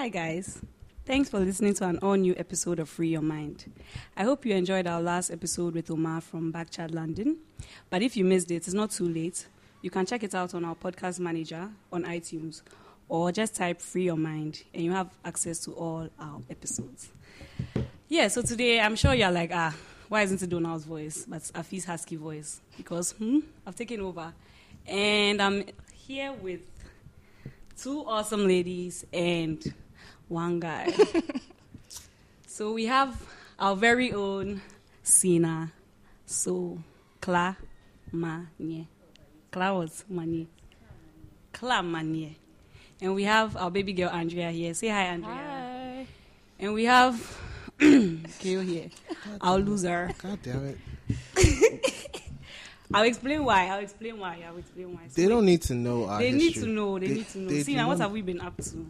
Hi, guys. Thanks for listening to an all new episode of Free Your Mind. I hope you enjoyed our last episode with Omar from Backchat London. But if you missed it, it's not too late. You can check it out on our podcast manager on iTunes or just type Free Your Mind and you have access to all our episodes. Yeah, so today I'm sure you're like, ah, why isn't it Donald's voice? But Afi's husky voice. Because, hmm, I've taken over. And I'm here with two awesome ladies and one guy. so we have our very own Sina. So, Kla Manye. Kla was Manye. Kla Manye. And we have our baby girl Andrea here. Say hi, Andrea. Hi. And we have Kyo here. Our loser. God damn it. I'll explain why. I'll explain why. I'll explain why. So They don't need to know our They need to know. They, need to know. they See now, what have we been up to?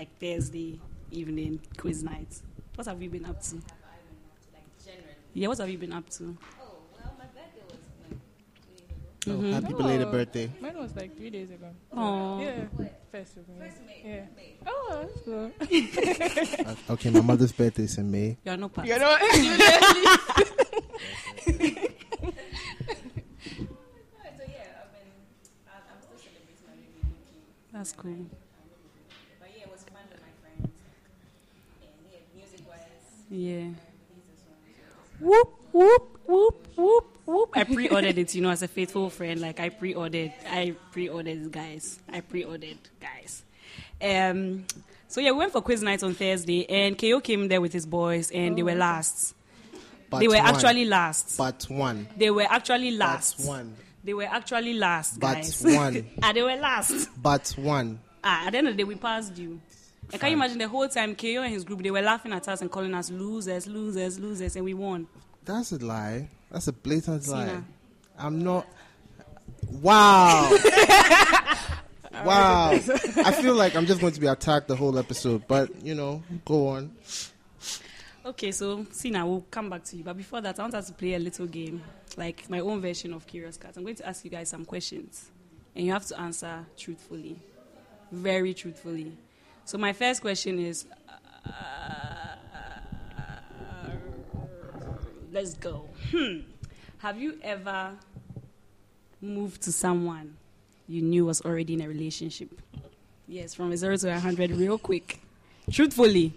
Like Thursday evening quiz night. What have you been up to? Yeah, what have you been up to? Oh, Mm-hmm. happy belated Oh. birthday. Mine was like three days ago. Oh, Yeah. First of May. Yeah. Oh, that's cool. Uh, okay, my mother's birthday is in May. you're not part. You know, That's cool. Yeah. Whoop whoop whoop whoop whoop. I pre-ordered it, you know, as a faithful friend. Like I pre-ordered, I pre-ordered guys. I pre-ordered guys. Um. So yeah, we went for quiz night on Thursday, and KO came there with his boys, and they were last. But they were one. actually last. But one. They were actually last. But one. They were actually last, But guys. one. ah, they were last. But one. Ah, at the end of the day, we passed you. And can you imagine the whole time KO and his group, they were laughing at us and calling us losers, losers, losers, and we won. That's a lie. That's a blatant lie. I'm not. Wow. wow. I feel like I'm just going to be attacked the whole episode, but you know, go on. Okay, so Sina, we'll come back to you. But before that, I want us to play a little game, like my own version of Curious Cat. I'm going to ask you guys some questions, and you have to answer truthfully, very truthfully. So my first question is, uh, let's go. Hmm. Have you ever moved to someone you knew was already in a relationship? Yes, from a zero to a hundred, real quick, truthfully.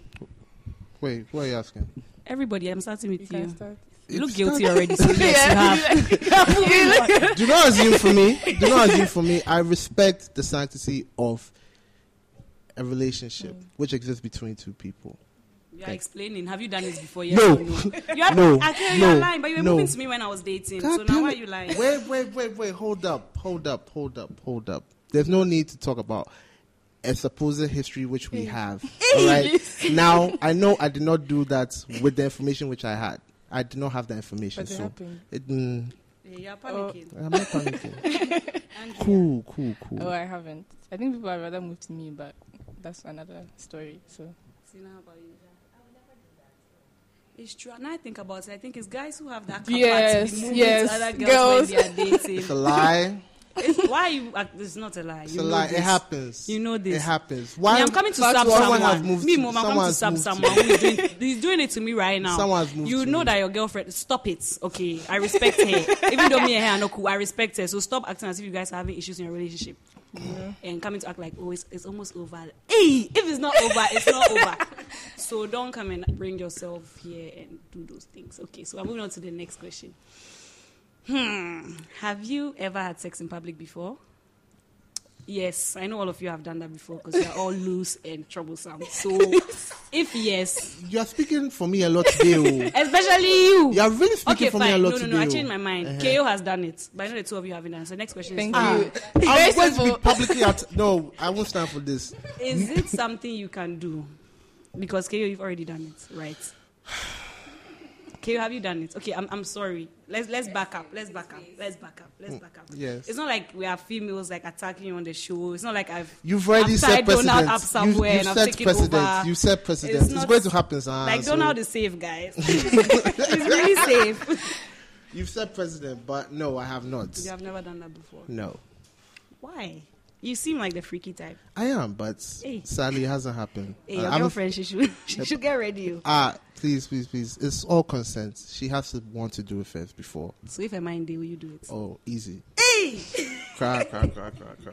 Wait, what are you asking? Everybody, I'm starting with you. can start. You look guilty already. So yes, you have. Do not assume for me. Do not assume for me. I respect the sanctity of a relationship which exists between two people. You are explaining. Have you done this before? Yes No. or no. You are, No. Actually, No. you're lying, but you were No. moving to me when I was dating. God so now why are you lying? Wait, wait, wait, wait. Hold up, hold up, hold up, hold up. There's no need to talk about a supposed history which we have. All right. Now, I know I did not do that with the information which I had. I did not have the information. But it so happened. it, mm, Yeah, you're panicking. I'm not panicking. Cool, cool, cool. Oh, I haven't. I think people would rather move to me, but that's another story. So Sina, how about you? It's true. Now I think about it, I think it's guys who have that capacity Yes, yes, other girls, girls. when they are dating. It's a lie. It's- why you? It's not a lie. It's you a lie. this. It happens. You know this. It happens. Me, Why? I'm coming to Fact, sub someone has moved Me, to- mom, I'm coming to has sub to someone who's doing, he's doing it to me right now. Someone has moved you to know me. that your girlfriend. Stop it. Okay, I respect her. Even though me and her are not cool, I respect her. So stop acting as if you guys are having issues in your relationship. And coming to act like, oh, it's, it's almost over. Hey, if it's not over, it's not over. So don't come and bring yourself here and do those things. Okay, so I'm moving on to the next question. Hmm. Have you ever had sex in public before? Yes, I know all of you have done that before because you're all loose and troublesome. So, if yes, You are speaking for me a lot today. oh. especially you. You are really speaking okay, for me a fine. lot No, no, today. no. I oh. changed my mind. Uh-huh. KO has done it, but I know the two of you haven't done. it. So, next question thank is: Ah. you. I'm Very going to be publicly at. No, I won't stand for this. Is it something you can do? Because KO, you've already done it, right? KO, have you done it? Okay, I'm, I'm sorry. Let's let's back up. Let's back up. Let's back up. Let's hmm. back up. Yes. It's not like we are females like attacking you on the show. It's not like I've You've already set Donald up somewhere you, and I've taken precedent. over. You set precedent. It's It's, going to happen, sir. like so Donald is safe, guys. He's really safe. You've set precedent, but no, I have not. You have never done that before. No. Why? You seem like the freaky type. I am, but Hey. sadly, it hasn't happened. Hey, Uh, your I'm a- girlfriend, she should, she should get ready. oh. Ah, please, please, please. It's all consent. She has to want to do it first before. So if a mind day, will you do it? Oh, easy. Hey! Cry, cry, cry, cry, cry.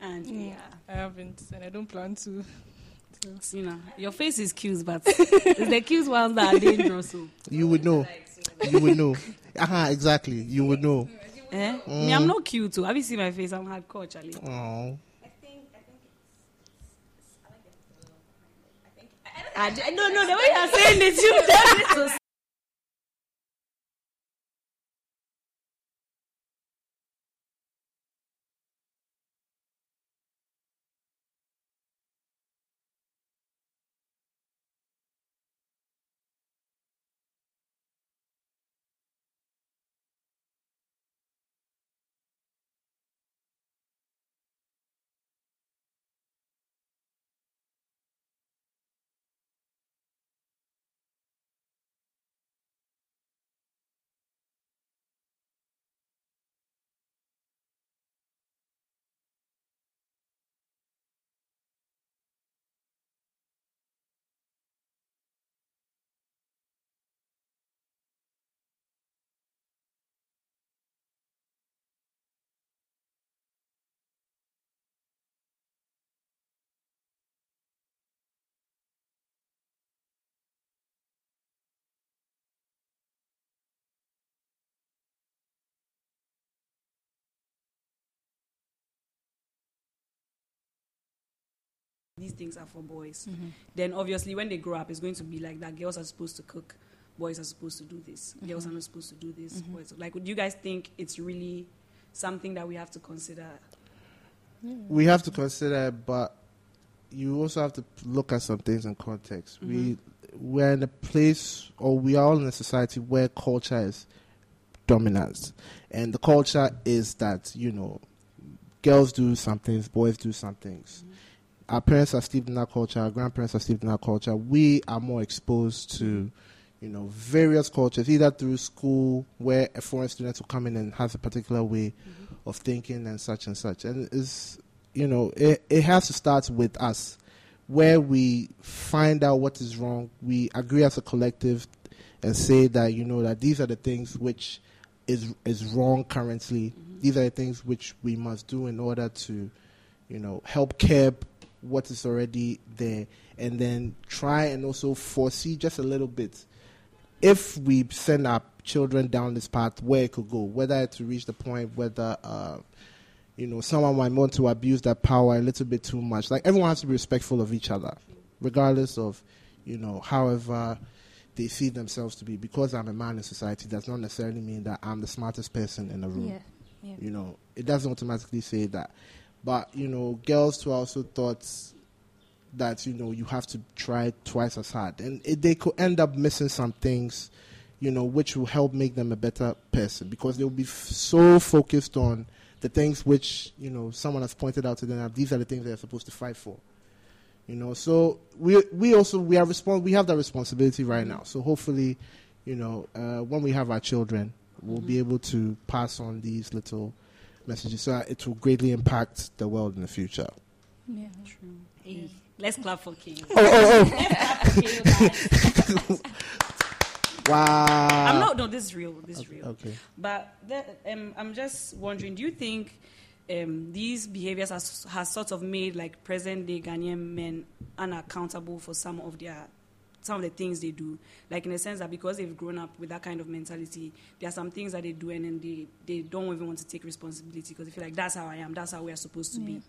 And yeah, I haven't, and I don't plan to. So. you know, your face is cute, but it's the cute ones that are dangerous. So. You would know. You would know. Uh-huh, exactly. You would know. Eh? Mm. Me, I'm not cute too. Have you seen my face? I'm hardcore, Charlie. Oh. I, d- no, no, the way you're saying it, you done it to these things are for boys. Mm-hmm. Then obviously when they grow up, it's going to be like that. Girls are supposed to cook, boys are supposed to do this. Mm-hmm. Girls are not supposed to do this. Mm-hmm. Boys, like, do you guys think it's really something that we have to consider? We have to consider, but you also have to look at some things in context. We we're in a place, or we are all in a society where culture is dominant, and the culture is that you know, girls do some things, boys do some things. Our parents are steeped in that culture. Our grandparents are steeped in that culture. We are more exposed to, you know, various cultures, either through school, where a foreign student will come in and has a particular way mm-hmm. of thinking and such and such. And it's, you know, it, it has to start with us, where we find out what is wrong. We agree as a collective and say that, you know, that these are the things which is is wrong currently. Mm-hmm. These are the things which we must do in order to, you know, help curb what is already there, and then try and also foresee just a little bit if we send our children down this path where it could go, whether to reach the point whether uh, you know someone might want to abuse that power a little bit too much. Like everyone has to be respectful of each other, regardless of you know however they see themselves to be. Because I'm a man in society does not necessarily mean that I'm the smartest person in the room. Yeah. Yeah. You know, it doesn't automatically say that. But, you know, girls too also thought that, you know, you have to try twice as hard. And it, they could end up missing some things, you know, which will help make them a better person because they'll be f- so focused on the things which, you know, someone has pointed out to them these are the things they're supposed to fight for. You know, so we we also we are respons- we have that responsibility right now. So hopefully, you know, uh, when we have our children, we'll be able to pass on these little messages so that it will greatly impact the world in the future. Yeah. Hey, let's clap for King. Oh, oh, oh. wow. I'm not. No, this is real. This is real. Okay. But the, um, I'm just wondering, do you think um, these behaviors has, has sort of made like present day Ghanaian men unaccountable for some of their some of the things they do? Like in the sense that because they've grown up with that kind of mentality, there are some things that they do and then they, they don't even want to take responsibility because they feel like that's how I am, that's how we are supposed to be.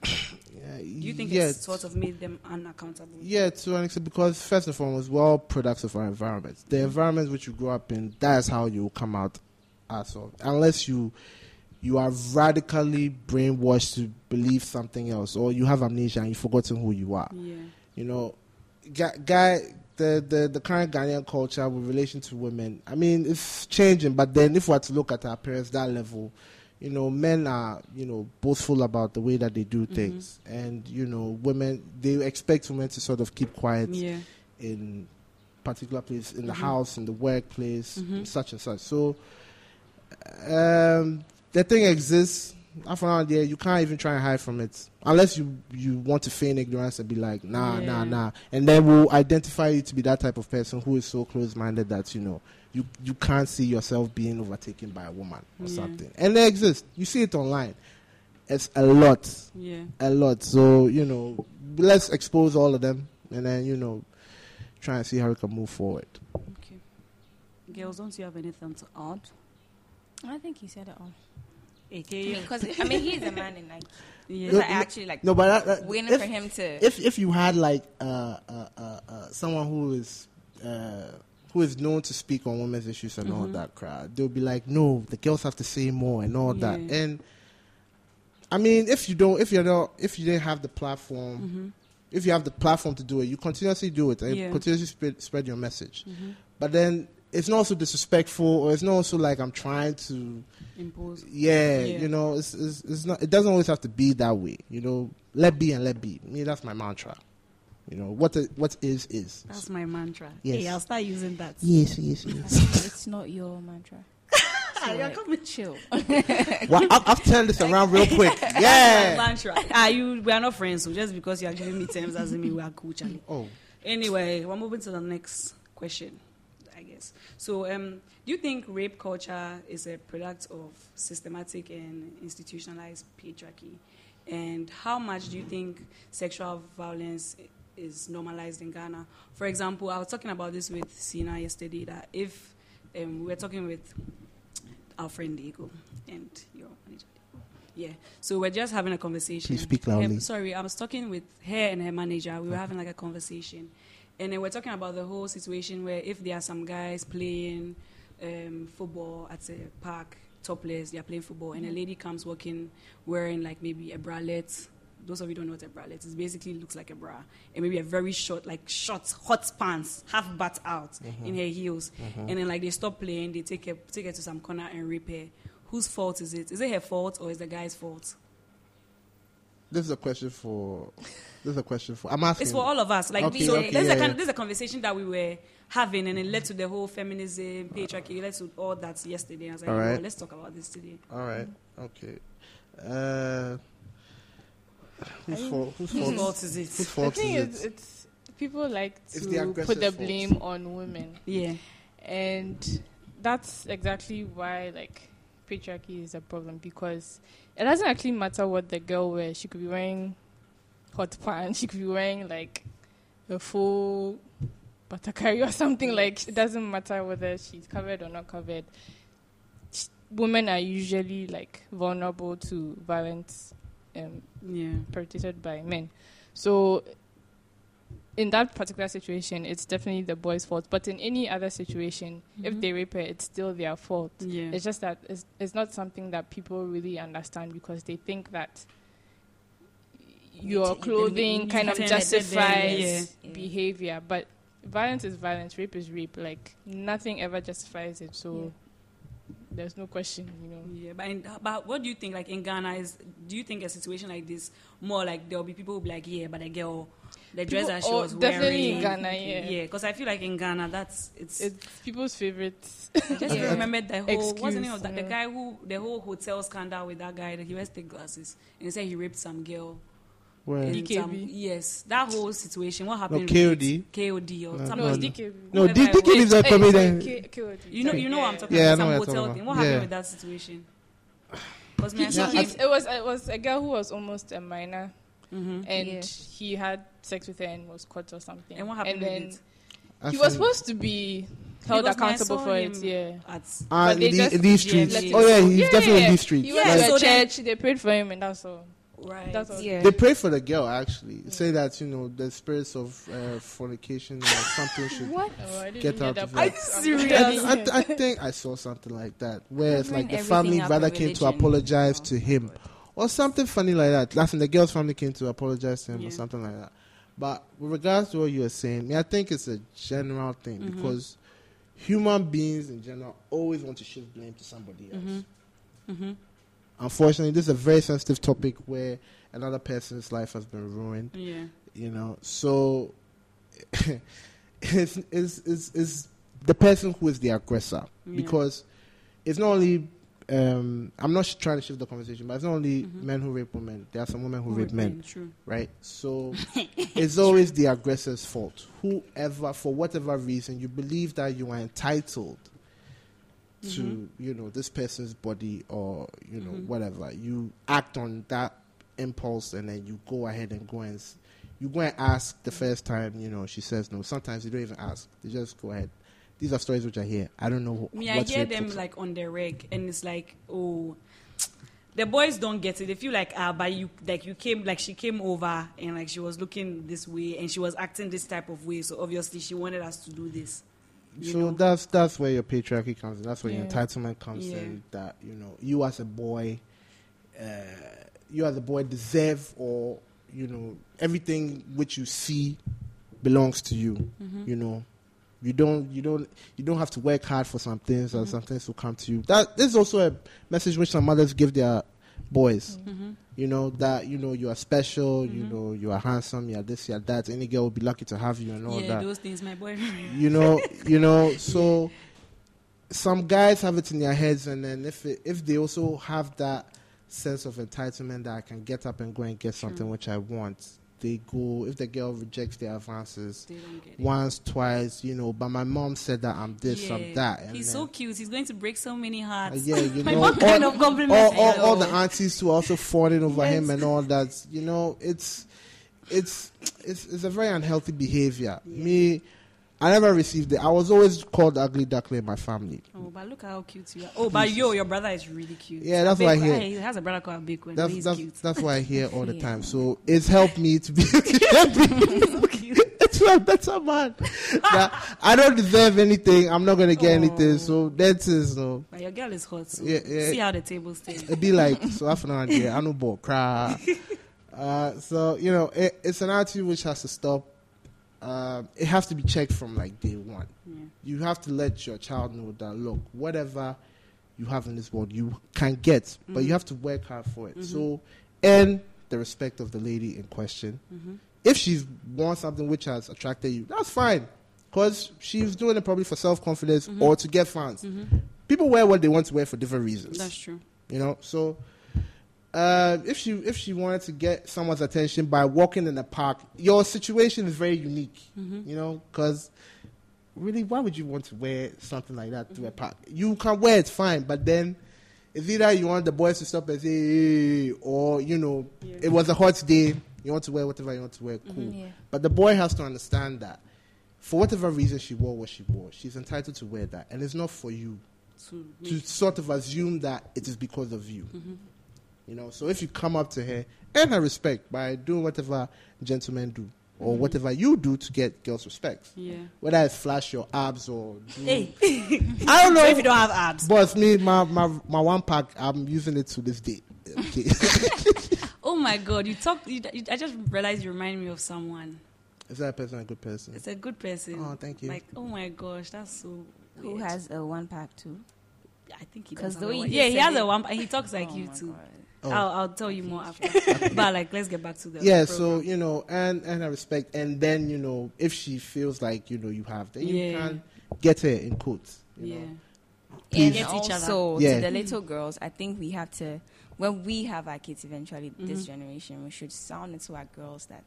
Yeah, Do you think yeah, it's sort of made them unaccountable? Yeah, to an extent, because first and foremost, we're all products of our environment. The environment which you grow up in, that's how you come out as of. Unless you you are radically brainwashed to believe something else, or you have amnesia and you've forgotten who you are. Yeah. You know, guy, guy the, the the current Ghanaian culture with relation to women, I mean, it's changing. But then, if we are to look at our parents that level, you know, men are you know boastful about the way that they do things, and you know, women they expect women to sort of keep quiet Yeah. in particular place in the Mhm. house, in the workplace, Mhm. such and such. So, um, the thing exists. Half an hour there, you can't even try and hide from it unless you you want to feign ignorance and be like, nah, nah, Yeah. nah, and then we'll identify you to be that type of person who is so close-minded that you know you you can't see yourself being overtaken by a woman or Yeah. something. And they exist. You see it online. It's a lot, Yeah. a lot. So you know, let's expose all of them, and then you know, try and see how we can move forward. Okay. Girls, don't you have anything to add? I think he said it all. Okay. Because I mean, he's a man, and like, Yeah. it's like actually like No, but that, that- waiting if- for him to. if if you had like uh, uh, uh, uh, someone who is uh, who is known to speak on women's issues and all Mhm. that crowd, they'll be like, no, the girls have to say more and all that. And I mean, if you don't, if you're not, if you didn't have the platform, Mhm. if you have the platform to do it, you continuously do it and Yeah. continuously spread, spread your message. Mhm. But then it's not also disrespectful, or it's not also like I'm trying to Impose. yeah, Yeah. you know, it's, it's it's not. It doesn't always have to be that way. You know, let be and let be. Me, that's my mantra. You know, what i- what is is. That's my mantra. Yes. Hey, I'll start using that. Yes, yes, yes. it's not your mantra. Ah, you're like, coming. chill. well, I'll, I'll tell this around real quick. Yeah. mantra. Ah, you. We are not friends, so just because you are giving me terms doesn't mean we are cool, Charlie. Oh, Anyway, we're moving to the next question, I guess. So, um, do you think rape culture is a product of systematic and institutionalized patriarchy? And how much do you think sexual violence is normalized in Ghana? For example, I was talking about this with Sina yesterday that if um, we were talking with our friend Diego and your manager. Yeah, so we're just having a conversation. Please speak loudly. Her- sorry, I was talking with her and her manager. We were having like a conversation, and then we're talking about the whole situation where if there are some guys playing um, football at a park, topless, they're playing football, and a lady comes walking wearing like maybe a bralette. Those of you don't know what a bralette is. Basically, looks like a bra, and maybe a very short, like short, hot pants, half butt out in her heels, and then like they stop playing, they take her, take her to some corner and rape her. Whose fault is it? Is it her fault or is the guy's fault? This is a question for. This is a question for. I'm asking. It's for all of us. Like, Okay, so okay, this, is yeah, a yeah. this is a conversation that we were having, and it led to the whole feminism, patriarchy, it led to all that yesterday. I was like, All "Oh, let's talk about this today. All right. Okay. Uh, whose I- fault? Whose Whose fault? fault is it? Whose fault think is it's, it? it's people like to the put the aggressor's fault. blame on women, Yeah. and that's exactly why like patriarchy is a problem because it doesn't actually matter what the girl wears. She could be wearing hot pants. She could be wearing like a full batakari or something like. It doesn't matter whether she's covered or not covered. Women are usually like vulnerable to violence um, Yeah. perpetrated by men. So, in that particular situation, it's definitely the boy's fault. But in any other situation, if Mhm. they rape her, it's still their fault. Yeah. It's just that it's, it's not something that people really understand because they think that your clothing kind of to turn it justifies Yeah. behavior. But violence is violence, rape is rape. Like, nothing ever justifies it. So, there's no question, you know. Yeah, but, in, but what do you think? Like in Ghana, is do you think a situation like this more like there'll be people who be like, yeah, but the girl, the dress People- that she oh, was definitely in Ghana, yeah. yeah, because I feel like in Ghana, that's it's. It's people's favorites. I just Yeah. remembered the whole what's the Excuse, name of that? The guy who the whole hotel scandal with that guy that he wears thick glasses and he said he raped some girl. Where? DKB. some- yes, that whole situation. What happened? with KOD? KOD or No, something. No. DKB. No, D- DKB is a Hey, comedian. KOD. You know, you know what I'm talking Yeah, I about. know Some what you're hotel talking thing. about. What happened with that situation? Because me, He- Yeah, he- it was it was a girl who was almost a minor, Mhm. and Yeah. he had sex with her and was caught or something. And what happened then with it? I he was supposed to be held Because accountable for it. Yeah. At Ah, But in, they the, just these Yeah, streets. let Oh yeah, he's yeah, definitely yeah. in these streets. He went Yeah, to so a church. They prayed for him, and that's all. right. That's all. Yeah. They pray for the girl actually. Say that you know the spirits of uh, fornication or something should. What? Oh, Get hear out of part. it. I'm serious? I, I, I think I saw something like that, where it's like the family up brother with came to apologize Oh, to him, God. Or something funny like that. Last time the girl's family came to apologize to him, Yeah. or something like that. But with regards to what you were saying, I, think it's a general thing Mhm. because human beings in general always want to shift blame to somebody else. Mhm. Mhm. Unfortunately, this is a very sensitive topic where another person's life has been ruined. Yeah. you know so it's, it's, it's, it's the person who is the aggressor Yeah. because it's not only um, I'm not sh- trying to shift the conversation, but it's not only Mhm. men who rape women. There are some women who Who rape men, right? So it's always the aggressor's fault. Whoever, for whatever reason, you believe that you are entitled to, Mhm. you know, this person's body or you know Mhm. whatever. You act on that impulse, and then you go ahead and go and s- you go and ask the first time. You know, she says no. Sometimes you don't even ask. You just go ahead. These are stories which I hear. I don't know. Me, I hear them like on the reg, and it's like, oh, the boys don't get it. They feel like, ah, but you, like you came, like she came over, and like she was looking this way, and she was acting this type of way. So obviously, she wanted us to do this. you so know? that's that's where your patriarchy comes in. That's where your entitlement comes Yeah. in. That you know, you as a boy, uh, you as a boy deserve or you know everything which you see belongs to you. Mhm. You know, you don't you don't you don't have to work hard for some things, or Mhm. some things will come to you. That this is also a message which some mothers give their boys. Mhm. You know that you know you are special. You Mhm. know you are handsome. You are this. You are that. Any girl will be lucky to have you and all Yeah, that those things, my boyfriend. you know, you know. So some guys have it in their heads, and then if it, if they also have that sense of entitlement that I can get up and go and get something which I want, they go. If the girl rejects their advances once, twice, you know. But my mom said that I'm this, I'm that. And He's then, so cute. He's going to break so many hearts. yeah, you know, mom kind all, of compliments all, all, me. all the aunties who are also fawning over Yes. him and all that. You know, it's it's it's, it's a very unhealthy behavior. Yeah. Me, I never received it. I was always called ugly duckling in my family. Oh, but look how cute you are. Oh, but yo, your brother is really cute. Yeah, that's what I hear. He has a brother called Abeko, and That's he's that's cute. that's what I hear all the Yeah. time. So it's helped me to be so cute. it's a better man. I don't deserve anything. I'm not gonna get anything. Oh. So that is no. But your girl is hot. So Yeah, yeah. See how the tables stay. It'd be like so hour there. I know ball cry. Uh, so you know it, it's an attitude which has to stop. Um, it has to be checked from like day one. Yeah. You have to let your child know that look, whatever you have in this world, you can get, but you Mhm. have to work hard for it. Mhm. So, and the respect of the lady in question. hmm If she's wants something which has attracted you, that's fine, because she's doing it probably for self confidence Mhm. or to get fans. hmm People wear what they want to wear for different reasons. That's true. You know, so uh, if she if she wanted to get someone's attention by walking in the park, your situation is very unique. hmm You know, because really, why would you want to wear something like that to a park? You can wear it fine, but then it's either you want the boys to stop and say, hey, or you know, Yeah. it was a hot day, you want to wear whatever you want to wear, cool. Mhm. Yeah. But the boy has to understand that for whatever reason she wore what she wore, she's entitled to wear that, and it's not for you To to sort of assume that it is because of you. Mhm. You know, so if you come up to her, earn her respect by doing whatever gentlemen do or Mhm. whatever you do to get girls' respect. Yeah. Whether it's flash your abs or do, Hey, I don't know. so if you don't have abs, Boss, me, my, my my one pack, I'm using it to this day. Okay. oh my god, you talk. You, you, I just realized you remind me of someone. is that person a good person? It's a good person. Oh, thank you. Like, oh my gosh, that's so. Who weird. has a one pack too? I think he 'Cause does. Because the way a you one. Yeah, he said has it- a one. He talks like Oh you my too. God. Oh. I'll, I'll tell you more after. but like, let's get back to the. yeah, program. so you know, and and her respect, and then you know, if she feels like you know you have, then you Yeah. can get her in quotes. You yeah. know. And Please. Get each other. also Yeah. to the little girls, I think we have to when we have our kids eventually, this Mhm. generation, we should sound into our girls that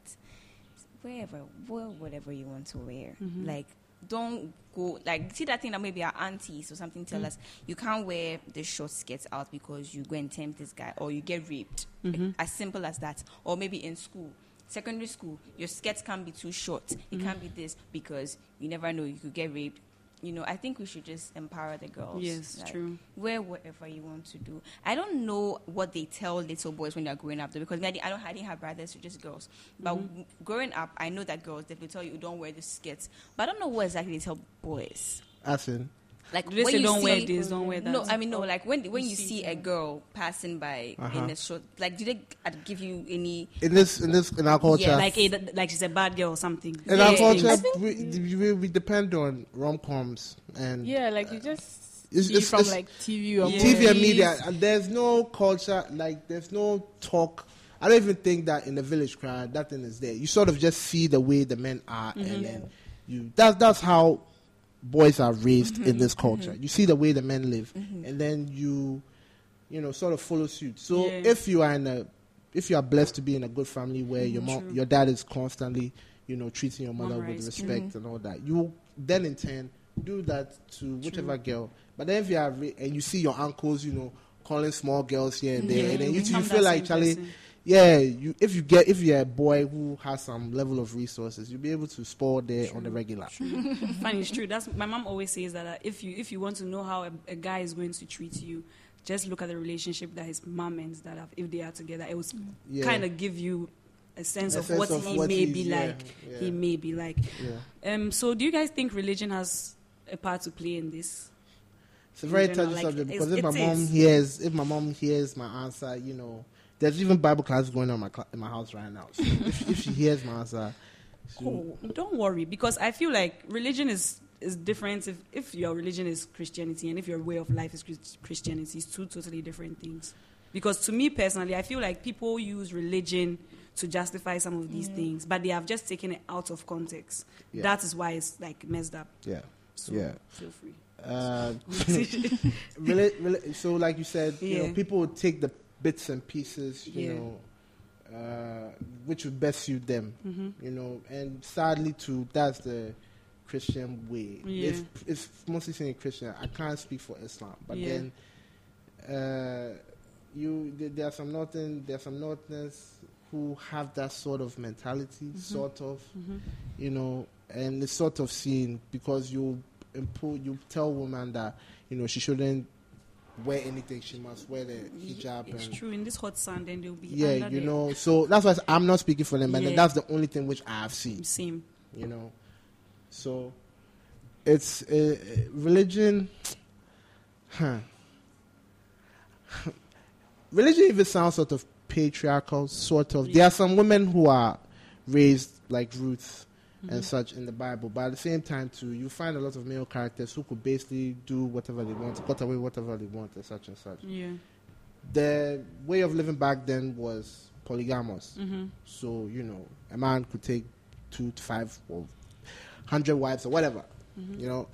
wherever, wear whatever you want to wear. Mhm. Like, don't go like see that thing that maybe our aunties or something tell Mm. us you can't wear the short skirts out because you go and tempt this guy or you get raped. Mhm. As simple as that. Or maybe in school, secondary school, your skirts can't be too short. It Mhm. can't be this because you never know you could get raped. You know, I think we should just empower the girls. Yes, Like, true. Wear whatever you want to do. I don't know what they tell little boys when they're growing up though, because maybe I don't. I didn't have brothers, so just girls. But Mhm. w- growing up, I know that girls they will tell you don't wear the skirts. But I don't know what exactly they tell boys. As in, Like Do they when say you don't wear see- this, don't wear that? No, I mean no. Like when when you you see see a girl passing by Uh-huh. in a short, like do they uh, give you any? in this in this in our culture, Yeah, like a, like she's a bad girl or something. in Yeah. our I culture, think- we, we, we depend on rom coms and Yeah, like you just It's- it's- from it's- like TV or Yeah. TV and media. And there's no culture, like there's no talk. I don't even think that in the village crowd that thing is there. You sort of just see the way the men are, Mhm. and then you. That's that's how boys are raised in this culture. You see the way the men live, Mhm. and then you you know, sort of follow suit. So Yeah. if you are in a, if you are blessed to be in a good family where your Mhm, mom, true. your dad is constantly, you know, treating your mother Mom with respect and all that, you then in turn do that to whichever girl. But then if you are re- and you see your uncles, you know, calling small girls here and there, and then you, you feel like Charlie, person. Yeah, you if you get if you're a boy who has some level of resources, you'll be able to spoil there on the regular. Funny, it's true. That's my mom always says that uh, if you if you want to know how a, a guy is going to treat you, just look at the relationship that his mom ends that have, if they are together, it will Yeah. kind of give you a sense A of sense what of he what may be like. yeah. He may be like. Yeah. Um. So, do you guys think religion has a part to play in this? It's a very touchy like, subject because if my it mom is. hears, if my mom hears my answer, you know, there's even Bible class going on in my cla- in my house right now. So if, if she hears my answer, she, Oh, don't worry, because I feel like religion is is different. If if your religion is Christianity and if your way of life is Christianity, it's two totally different things. Because to me personally, I feel like people use religion to justify some of these things, but they have just taken it out of context. Yeah. That is why it's like messed up. yeah. So Yeah. feel free. Uh, really, really, so like you said, you know, people take the bits and pieces, you Yeah. know, uh, which would best suit them, hmm you know, and sadly too, that's the Christian way. Yeah. It's, it's mostly saying Christian. I can't speak for Islam, but Yeah. then uh, you there, there are some northern there are some northerners who have that sort of mentality, Mm-hmm. sort of, hmm you know, and it's sort of seen because you impose you tell woman that you know she shouldn't wear anything, she must wear the hijab It's and true. In this hot sun, then they'll be yeah, you know. So that's why I'm not speaking for them, but Yeah. that's the only thing which I have seen Same. you know. So it's uh, religion. Huh. religion even sounds sort of patriarchal, sort of. There are some women who are raised like Ruth Mm-hmm. and such in the Bible, but at the same time, too, you find a lot of male characters who could basically do whatever they want, cut away whatever they want, and such and such. Yeah. The way of living back then was polygamous. hmm So, you know, a man could take two to five or hundred wives or whatever, Mm-hmm. you know.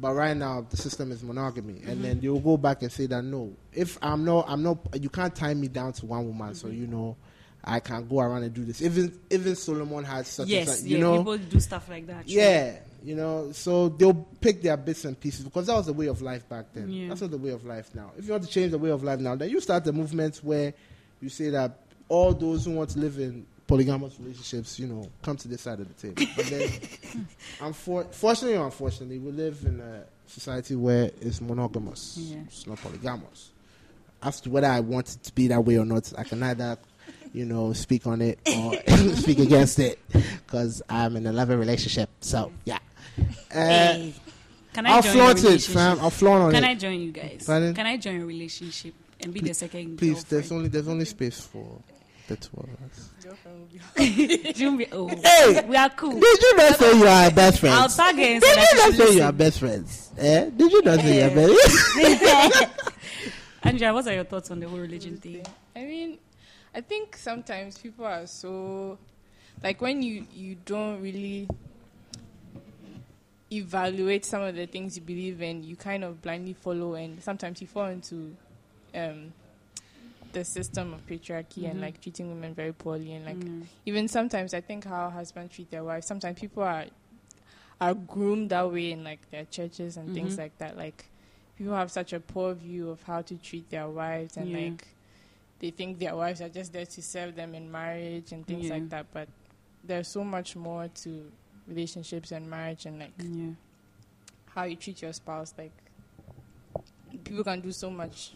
But right now, the system is monogamy, and Mm-hmm. then they'll go back and say that no, if I'm not, I'm not, you can't tie me down to one woman, so Mm-hmm. you know, I can go around and do this. Even even Solomon had such and Yes. such, you yeah. know, People do stuff like that. true. yeah, you know, so they'll pick their bits and pieces because that was the way of life back then. Yeah. That's not the way of life now. If you want to change the way of life now, then you start the movement where you say that all those who want to live in polygamous relationships, you know, come to this side of the table. But then, unfor- fortunately or unfortunately, we live in a society where it's monogamous. Yeah. It's not polygamous. As to whether I want it to be that way or not, I can either, you know, speak on it or speak against it because I'm in a loving relationship. So, yeah. Uh, Hey, can I I'll join flaunt your it, fam. I'll flaunt on Can it. I join you guys? Pardon? Can I join your relationship and be the second Please, girlfriend? there's only there's only space for the two of us. Girlfriend June be- oh, Hey! we are cool. Did you not say you are best friends? I'll friends? tag her and Did you not say you are best friends? Eh? Did you not say you are best Andrea, what are your thoughts on the whole religion thing? I mean, I think sometimes people are so like when you you don't really evaluate some of the things you believe in, you kind of blindly follow, and sometimes you fall into um, the system of patriarchy and Mhm. like treating women very poorly, and like Mm. even sometimes I think how husbands treat their wives. Sometimes people are are groomed that way in like their churches and things Mhm. like that. Like people have such a poor view of how to treat their wives, and Yeah. like they think their wives are just there to serve them in marriage and things Yeah. like that. But there's so much more to relationships and marriage and like Yeah. how you treat your spouse. Like people can do so much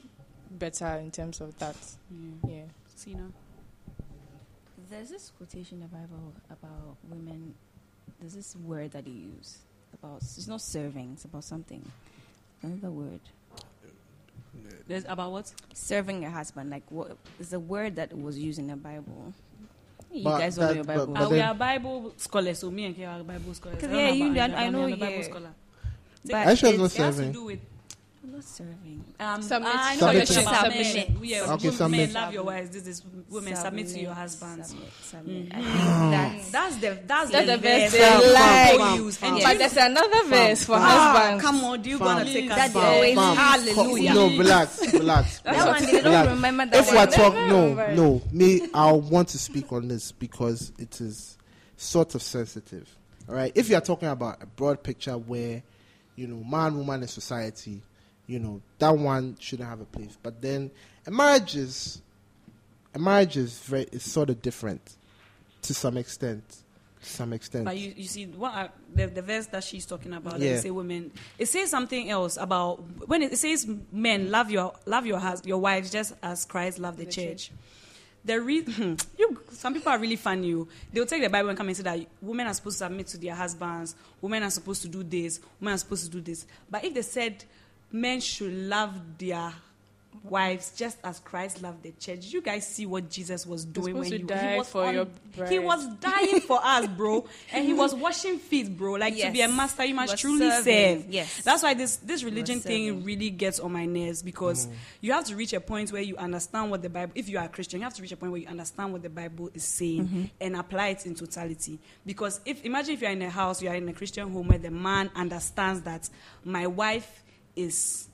better in terms of that. Yeah. Yeah. Sina. There's this quotation in the Bible about women. There's this word that you use about it's not serving. It's about something. Another word. There's about what? Serving your husband. Like what is a word that was used in the Bible? You But guys don't know your Bible. but Uh, we are Bible scholars, so me and Kay are Bible scholars. I yeah, know you- about I- Andrea, I but know, I'm a Bible yeah. scholar. But Aisha it, not it has to do with Not serving. Um, Submit- I know Submission. you're talking about Submission. Yeah, Okay, women submit. love your wives. This is women submit, to your Submit, husbands. Submit, submit. Mhm. I think that's That's the that's, That's the, the best verse they like. people use. Fam. And Fam. But there's another verse for Ah, husbands. come on, do you Fam. gonna take That us they back? always- Fam, Hallelujah. No, relax, relax. that relax, one. They don't remember that if one. we're talking, no, no, me, I want to speak on this because it is sort of sensitive. All right, if you are talking about a broad picture where, you know, man, woman in society, you know, that one shouldn't have a place. But then a marriage is, a marriage is very, is sort of different, to some extent. To some extent. But you, you see, what I, the, the verse that she's talking about, that Yeah. say women, it says something else about when it, it says men love your love your hus- your wives just as Christ loved the, The church. The re- you, some people are really funny. You, they'll take the Bible and come and say that women are supposed to submit to their husbands, women are supposed to do this, women are supposed to do this. But if they said men should love their wives just as Christ loved the church, did you guys see what Jesus was doing when supposed he, to die he was for on- your He was dying for us, bro, and he was washing feet, bro. Like to be a master, you must truly serving. serve. Yes. that's why this this religion thing serving. really gets on my nerves because Mm. you have to reach a point where you understand what the Bible. If you are a Christian, you have to reach a point where you understand what the Bible is saying and apply it in totality. Because if imagine if you are in a house, you are in a Christian home where the man understands that my wife is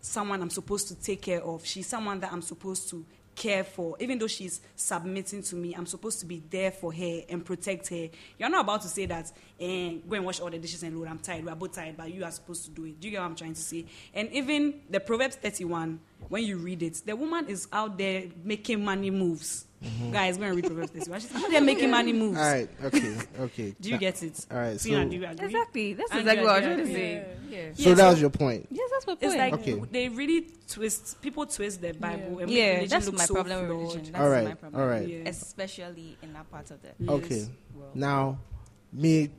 someone I'm supposed to take care of. She's someone that I'm supposed to care for. Even though she's submitting to me, I'm supposed to be there for her and protect her. You're not about to say that, eh, go and wash all the dishes and load. I'm tired. We're both tired, but you are supposed to do it. Do you get what I'm trying to say? And even the Proverbs 31, when you read it, the woman is out there making money moves. Guys, go and read Proverbs 31. She's out there making money moves. All right, okay, okay. Do you get it? All right, Tina, so- do you agree? Exactly. That's And exactly what I was agree, trying to say. Yeah. So Yeah, that was your point. Yes, that's my point. It's like Okay. they really twist. People twist the Bible and make yeah, religion that's look my so problem with religion. That's All right, my problem. all right. Yeah. Especially in that part of the Yes. Okay. world. Now, me,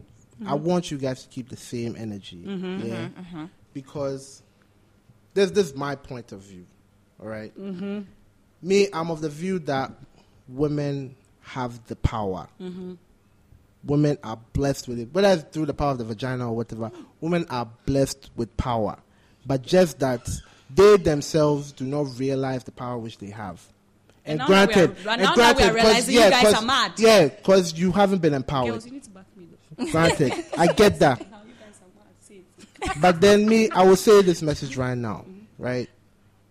I Mm-hmm. want you guys to keep the same energy. Mm-hmm. Yeah. Mm-hmm. Because this, this is my point of view. All right? Mm-hmm. Me, I'm of the view that women have the power. Mm-hmm. Women are blessed with it. Whether it's through the power of the vagina or whatever, women are blessed with power. But just that they themselves do not realize the power which they have. And And, now are- granted, and that we are granted, 'cause- you yeah, are mad. Yeah, because you haven't been empowered. Girls, you Granted, I get that. But then me, I will say this message right now, right?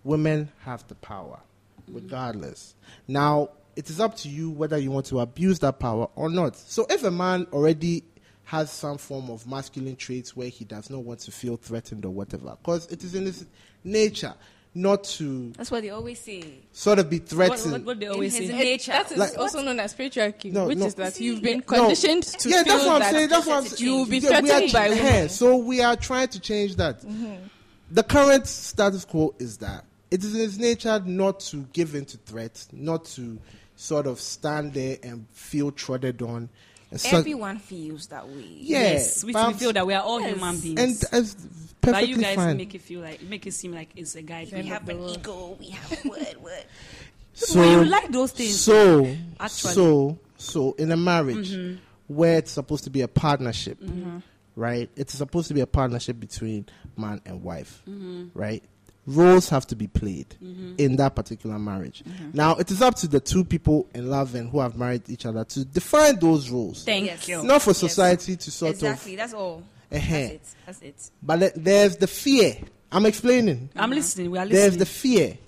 Women have the power, regardless. Now, it is up to you whether you want to abuse that power or not. So if a man already has some form of masculine traits where he does not want to feel threatened or whatever, because it is in his nature not to That's what they always say. sort of be threatened. what, what they always his say. nature. That is Like- also known as patriarchy, No, which no. is that you've been No. conditioned to yeah, feel that's what I'm that saying. That's what I'm saying. you will be Yeah, we are- threatened by yeah. So we are trying to change that. Mm-hmm. The current status quo is that it is in its nature not to give in to threats, not to sort of stand there and feel trodden on. And so- Everyone feels that way. yeah, yes, we but- feel that we are all Yes. human beings. and it's but you guys fine. make it feel like make it seem like it's a guy We thing. We have an world. ego. We have what? Word. so well, you like those things. So, Actually. so, so in a marriage Mhm. where it's supposed to be a partnership, Mm-hmm. right? It's supposed to be a partnership between man and wife, Mm-hmm. right? Roles have to be played in that particular marriage. Mm-hmm. Now, it is up to the two people in love and who have married each other to define those roles. Thank Yes. you. Not for Yes. society to sort exactly. That's all. of. uh That's it. That's it. But le- there's the fear. I'm explaining. I'm listening. We are listening. There's the fear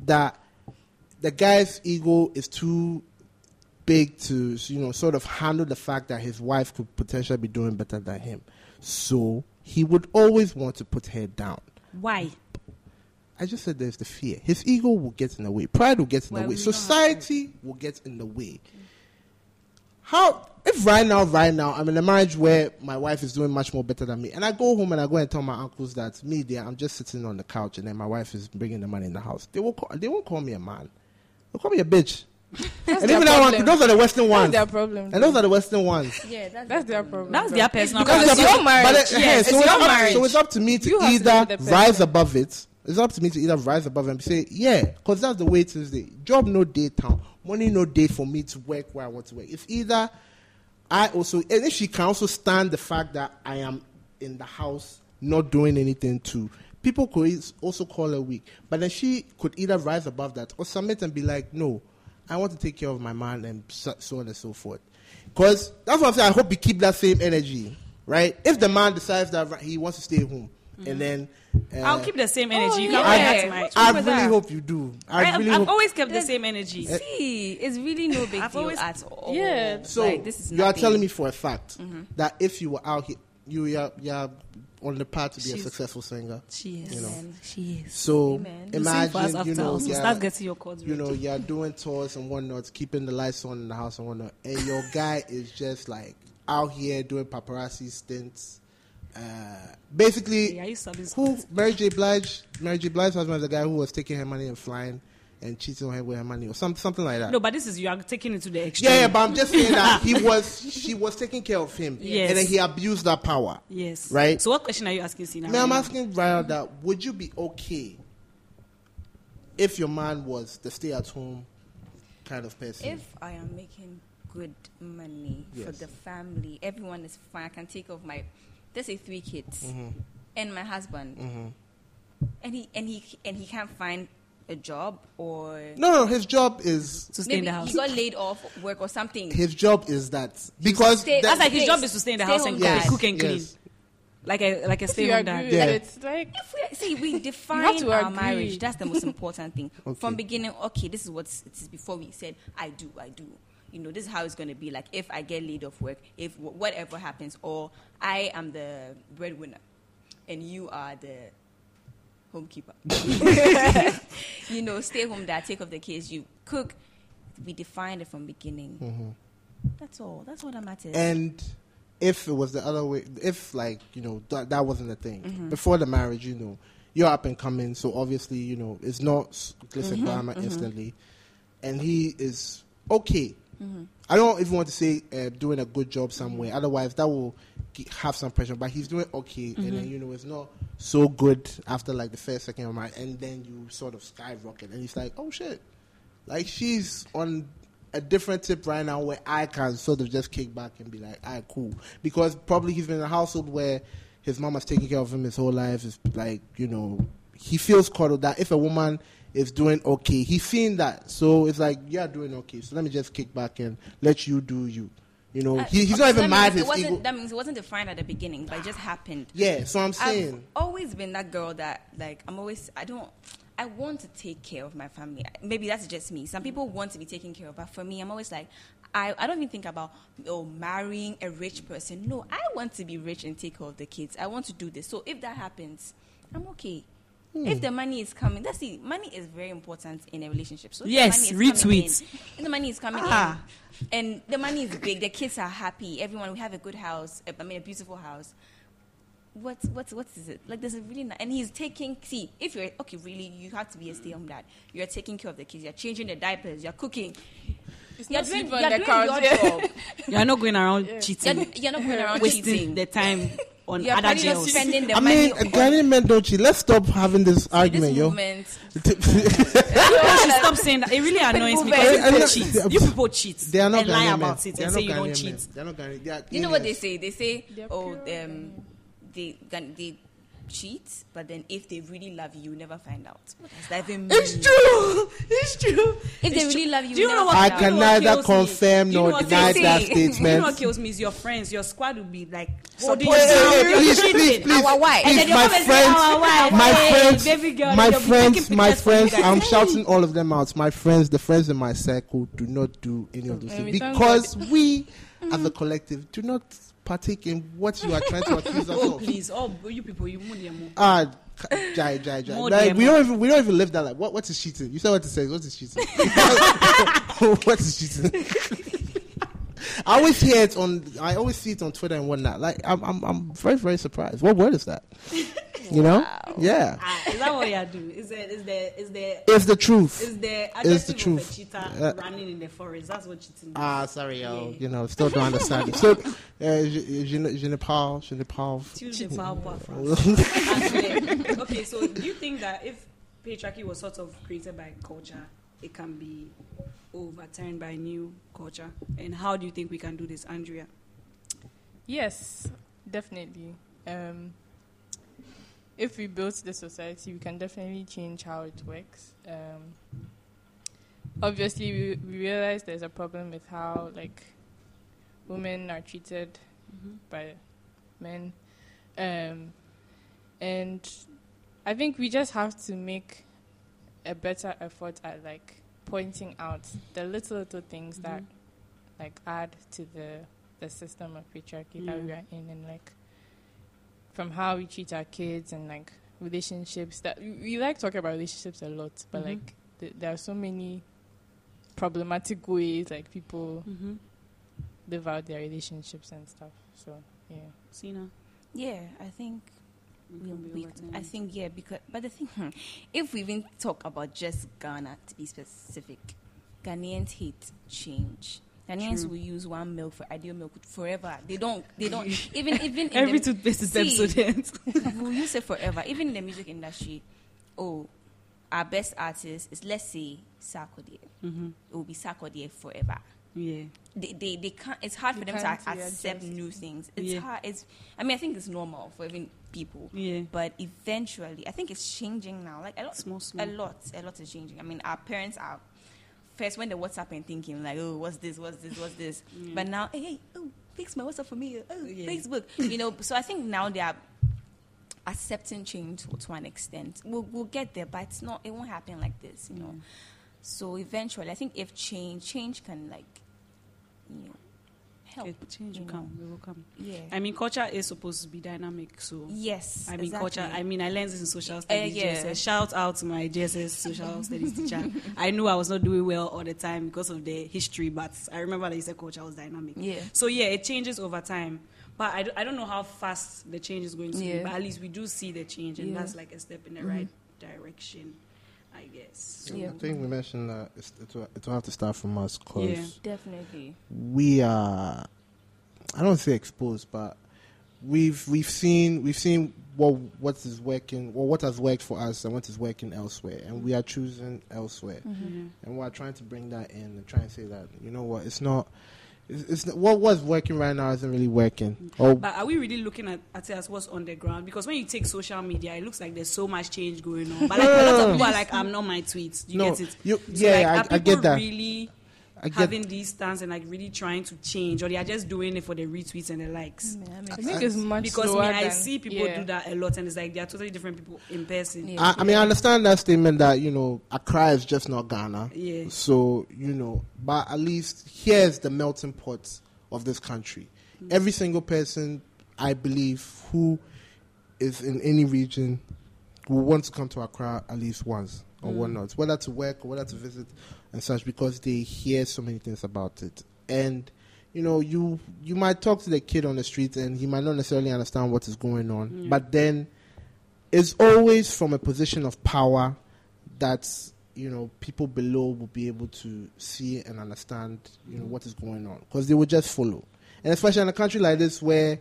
that the guy's ego is too big to, you know, sort of handle the fact that his wife could potentially be doing better than him. So he would always want to put her down. Why? I just said there's the fear. His ego will get in the way. Pride will get in Well, the way. we know how- Society will get in the way. How if right now, right now, I'm in a marriage where my wife is doing much more better than me, and I go home and I go and tell my uncles that me, there, I'm just sitting on the couch, and then my wife is bringing the money in the house. They will call, they won't call me a man. They'll call me a bitch. That's and even that one, those are the Western ones. That's their problem. and those are the Western ones. Yeah, that's, That's their problem. That's their personal. Because it's your marriage. But, uh, Yes, so, it's it's your up, marriage. so it's up to me to You have to either live with the rise above it. It's up to me to either rise above and say, yeah, because that's the way it is. Job no day town, money no day for me to work where I want to work. If either I also, and if she can also stand the fact that I am in the house not doing anything to people could also call her weak. But then she could either rise above that or submit and be like, no, I want to take care of my man and so, so on and so forth. Because that's what I'm saying. I hope we keep that same energy, right? If the man decides that he wants to stay home and then. Uh, I'll keep the same energy. you yeah. can bring that to my. I really that? hope you do. I I, really have hope. always kept the same energy. See, it's really no big I've deal always- at all. Yeah. So like, this is you are telling me for a fact Mm-hmm. that if you were out here, you are, you are on the path to be a successful singer. She is. You know. She is. So Amen. You sing for us imagine, you know, also. yeah, Start getting your chords you know, you're doing tours and whatnot, keeping the lights on in the house and whatnot, and your guy is just like out here doing paparazzi stints. Uh, basically, Yeah, who Mary J. Blige? Mary J. Blige's husband was the guy who was taking her money and flying and cheating on her with her money or some, something like that. No, but this is you are taking it to the extreme. yeah, yeah, but I'm just saying that he was, she was taking care of him, Yes. and then he abused that power. yes. Right. So what question are you asking, Sina? Now I'm asking Ryan that would you be okay if your man was the stay-at-home kind of person? If I am making good money for the family, everyone is fine. I can take off my, let's say three kids Mm-hmm. and my husband, and he and he and he can't find a job or no, no, his job is to stay in the house. he got laid off work or something. his job is that because stay- that- That's like his job is to stay in the stay house and dad. cook and clean, yes. like a like a If stay you home dad. Yeah. it, like If we see we define our agree. marriage, that's the most important thing. Okay. From beginning, okay, this is what it is before we said I do, I do. You know, this is how it's going to be. Like if I get laid off work, if wh- whatever happens, or I am the breadwinner, and you are the homekeeper. you know, stay home dad, take off the kids, you cook. We defined it from beginning. That's all. That's what that matters. and if it was the other way, if like you know that that wasn't a thing Mm-hmm. before the marriage, you know, you're up and coming, so obviously you know it's not gliss and Mm-hmm. glamour instantly, and he is okay. Mm-hmm. I don't even want to say uh, doing a good job somewhere. Otherwise, that will g- have some pressure. But he's doing okay, and Mm-hmm. then you know it's not so good after like the first, second month, and then you sort of skyrocket, and he's like, "Oh shit!" Like she's on a different tip right now where I can sort of just kick back and be like, "Ah, cool," because probably he's been in a household where his mom has taken care of him his whole life. It's like you know he feels coddled that if a woman is doing okay, he's seeing that. So it's like you're doing okay. So let me just kick back and let you do you. You know, Uh, he, he's not so even mad. It wasn't, ego. that means it wasn't defined at the beginning, but it just happened. Yeah, so I'm saying. I've always been that girl that like I'm always I don't I want to take care of my family. Maybe that's just me. Some people want to be taken care of, but for me, I'm always like I, I don't even think about oh marrying a rich person. No, I want to be rich and take care of the kids. I want to do this. So if that happens, I'm okay. Hmm. If the money is coming, that's it. Money is very important in a relationship. So if Yes, the money is coming retweet. in- if the money is coming Ah. in, and the money is big, the kids are happy. Everyone, we have a good house. I mean, a beautiful house what what what is it like there's a really nice, and he's taking see if you're okay really you have to be a stay-home dad you're taking care of the kids you're changing the diapers you're cooking it's you're not doing, sleep you're on the doing couch. your job You are not going around you're, cheating, you're not going around wasting cheating the time on you're other probably girls. spending the I money mean, on Ghanaian men don't cheat. Let's stop having this this argument, yo. movement You should stop saying that. It really annoys me because I- I you know- people cheat. You people cheat. They are not and lie about men. it They are and not say you don't cheat. They are not Ghanaian. They you know what they say they say oh pure um they they cheat but then if they really love you you never find out what does that even mean It's true. It's true. If they It's really true. love you, do you you know never what? I find do you can know neither kills confirm Do you nor know what deny kills that me? statement. You know what kills me is your friends. Your squad will be like holding Hey, you hey, down. hey, You're please, cheating. please, please, Our wife. Please, you're my friends, my friends, my and they'll be friends, my pictures for you friends. I'm shouting all of them out. My friends, the friends in my circle, do not do any of those things because we, mm-hmm. as a collective, do not partake in what you are trying to accuse us Oh of. please, oh you people, you them. Ah, jai, jai, jai. Like, we don't even we don't even live that life. What what is cheating? You said what is sex? What is cheating? what is cheating? I always hear it on. I always see it on Twitter and whatnot. Like I'm I'm I'm very very surprised. What word is that? You know? Yeah, Ah, is that what you do? Is there is there is there it's the truth. is there It's the truth. of a cheetah Uh, running in the forest? That's what cheating is. Ah, sorry, yo. Yeah. You know, still don't understand it. So, uh, je, je, ne- je ne parle, je ne parle. Tuesday power power France. okay, so do you think that if patriarchy was sort of created by culture, it can be overturned by new culture? And how do you think we can do this, Andrea? Yes, definitely. Um, if we build the society, we can definitely change how it works. Um, obviously, we, we realize there's a problem with how like women are treated Mm-hmm. by men, um, and I think we just have to make a better effort at like pointing out the little little things that Mhm. like add to the the system of patriarchy that we are in and like from how we treat our kids and like relationships that we, we like talking about relationships a lot but Mhm. like th- there are so many problematic ways like people Mm-hmm. live out their relationships and stuff so yeah Sina, Yeah, I think we we, can be we. I think yeah, because but the thing, if we even talk about just Ghana to be specific, Ghanaians hate change. Ghanaians True. will use one milk for ideal milk forever. They don't. They don't even even every the, toothpaste is See. we'll use it forever. Even in the music industry, oh, our best artist is let's say Sarkodie. mm-hmm. It will be Sarkodie forever. Yeah. They, they, they can't. It's hard for them to accept new things. It's Yeah. hard. It's. I mean, I think it's normal for even people. Yeah. But eventually, I think it's changing now. Like a lot, Small, small. a lot, a lot is changing. I mean, our parents are first when they WhatsApp and thinking like, oh, what's this, what's this, what's this. Yeah. But now, hey, hey, oh, fix my WhatsApp for me. Oh, Yeah. Facebook. You know. So I think now they are accepting change to, to an extent. We'll, we'll get there, but it's not. It won't happen like this. You know. Yeah. So eventually, I think if change, change can like, you know, help. It- change you will know. come. It will come. Yeah. I mean, culture is supposed to be dynamic, so. yes. I mean, exactly. culture. I mean, I learned this in social studies. yeah. JSS. Shout out to my JSS social studies teacher. I knew I was not doing well all the time because of the history, but I remember that he said culture was dynamic. Yeah. So yeah, it changes over time. But I, do, I don't know how fast the change is going to be. But at least we do see the change, and Yeah. that's like a step in the Mhm. right direction, I guess. Yeah. I think we mentioned that it's, it, will, it will have to start from us because Yeah. Definitely. we are. I don't say exposed, but we've we've seen we've seen what what is working, or what has worked for us, and what is working elsewhere, and we are choosing elsewhere, Mhm. and we're trying to bring that in and try and say that you know what, it's not. It's, it's what was working right now isn't really working. Or But are we really looking at, at it as what's on the ground? Because when you take social media, it looks like there's so much change going on. But like, a lot of people are like, I'm not my tweets. Do you no, get it? you, So, yeah, like, I, I get that. really I get having these stands and like really trying to change, or they are just doing it for the retweets and the likes? I think it's much Because me, I than- see people yeah. do that a lot, and it's like they are totally different people in person. Yeah. I, I mean, I understand that statement that you know Accra is just not Ghana. Yeah. So you know, but at least here's the melting pot of this country. Every single person, I believe, who is in any region will want to come to Accra at least once or Mm. whatnot, whether to work or whether to visit and such, because they hear so many things about it. And you know, you you might talk to the kid on the street and he might not necessarily understand what is going on, Mm. but then it's always from a position of power that you know people below will be able to see and understand you know what is going on because they will just follow and especially in a country like this where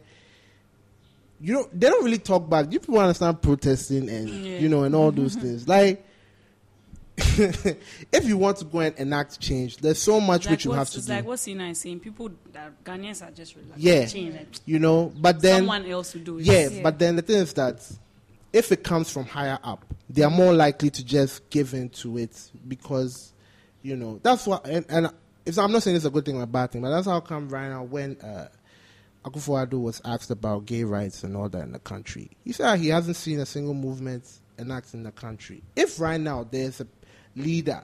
you know they don't really talk back you people understand protesting and Yeah. you know and all those things like if you want to go and enact change there's so much Like which you have to it's do like what Sina is saying. People that Ghanaians are just relaxed. Yeah. Change, like, you know but then someone else will do it. yeah, Yeah. but then the thing is that if it comes from higher up, they are more likely to just give in to it because, you know, that's what. And, and if I'm not saying it's a good thing or a bad thing, but that's how come right now when uh, Akufo-Addo was asked about gay rights and all that in the country, he said he hasn't seen a single movement enact in the country. If right now there's a leader.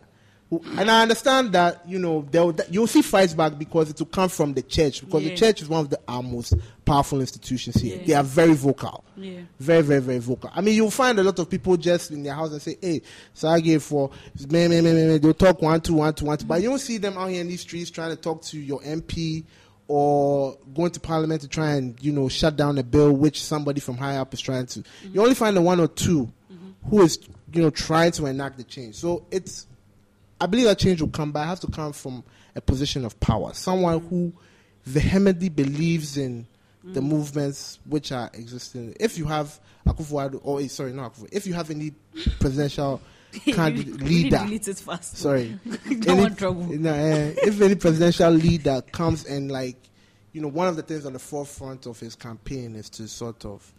And I understand that you know you'll see fights back because it will come from the church because Yeah. the church is one of the our most powerful institutions here. Yeah. They are very vocal. Yeah. Very, very, very vocal. I mean, you'll find a lot of people just in their house and say, hey, Sage for, me, me, me, me, me. They'll talk one, two, one, two, one, two. But you don't see them out here in these streets trying to talk to your MP or going to parliament to try and, you know, shut down a bill which somebody from high up is trying to. You mm-hmm. only find the one or 2 mm-hmm. who is, you know, trying to enact the change. So it's, I believe that change will come, but it has to come from a position of power. Someone who vehemently believes in the movements which are existing. If you have Akufo-Addo, or eh, sorry, not Akufo, if you have any presidential candidate leader, delete it fast. sorry, any- no, eh, if any presidential leader comes and like, you know, one of the things on the forefront of his campaign is to sort of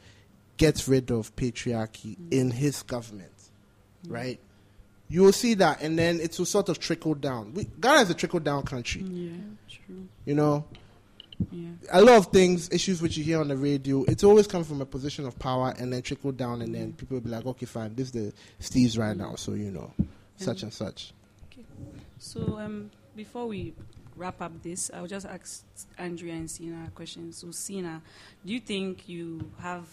get rid of patriarchy Mm. in his government, Mm. Mm-hmm. right? You will see that, and then it will sort of trickle down. We, Ghana is a trickle down country, Yeah, true. you know. Yeah. A lot of things, issues which you hear on the radio, it's always come from a position of power and then trickle down, and then mm-hmm. people will be like, okay, fine, this is the Steve's right mm-hmm. now, so you know, such and such. Okay. So um, before we wrap up this, I'll just ask Andrea and Sina a question. So Sina, do you think you have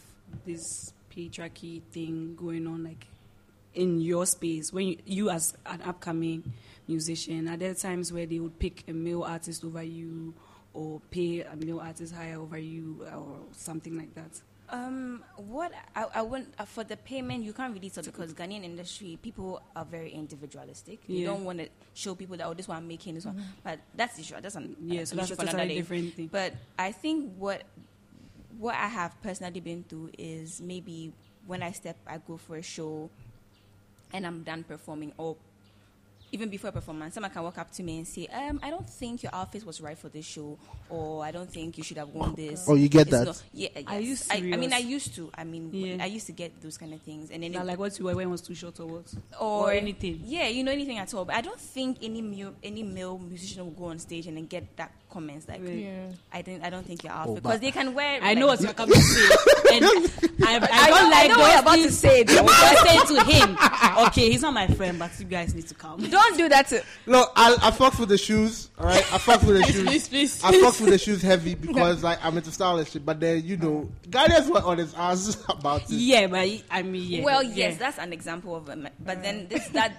this patriarchy thing going on like in your space when you, you as an upcoming musician? Are there times where they would pick a male artist over you or pay a male artist higher over you or something like that? Um, what I, I want uh, for the payment, you can't really tell because Ghanaian industry people are very individualistic. They Yeah. don't want to show people that oh, this one I'm making this one, but that's the issue. That's an Yeah, so that's a totally different thing. But I think what what I have personally been through is maybe when I step, I go for a show, and I'm done performing, or even before a performance, someone can walk up to me and say, um, "I don't think your outfit was right for this show," or "I don't think you should have worn this." Oh, you get It's that? not- yeah, yes. Are you I, I mean. I used to. I mean, Yeah. I used to get those kind of things, and then it- like what you were wearing was too short or what? or, or anything. Yeah, you know anything at all. But I don't think any male, any male musician will go on stage and then get that comments like, Really? Yeah. "I think I don't think you're outfit," oh, but- because they can wear. I know what you're coming to say. And I, I, I don't know- like I know what you're about to say, though. I was saying to him, okay, he's not my friend, but you guys need to come. Don't do that. To, Look, I, I fuck with the shoes, all right? I fuck with the shoes. Please, please. I fuck with the shoes heavy because like I'm into style and shit. But then you know, Ghanaians were on his ass about it. Yeah, but I mean, yeah. well, yeah. yes, that's an example of a. But then this that.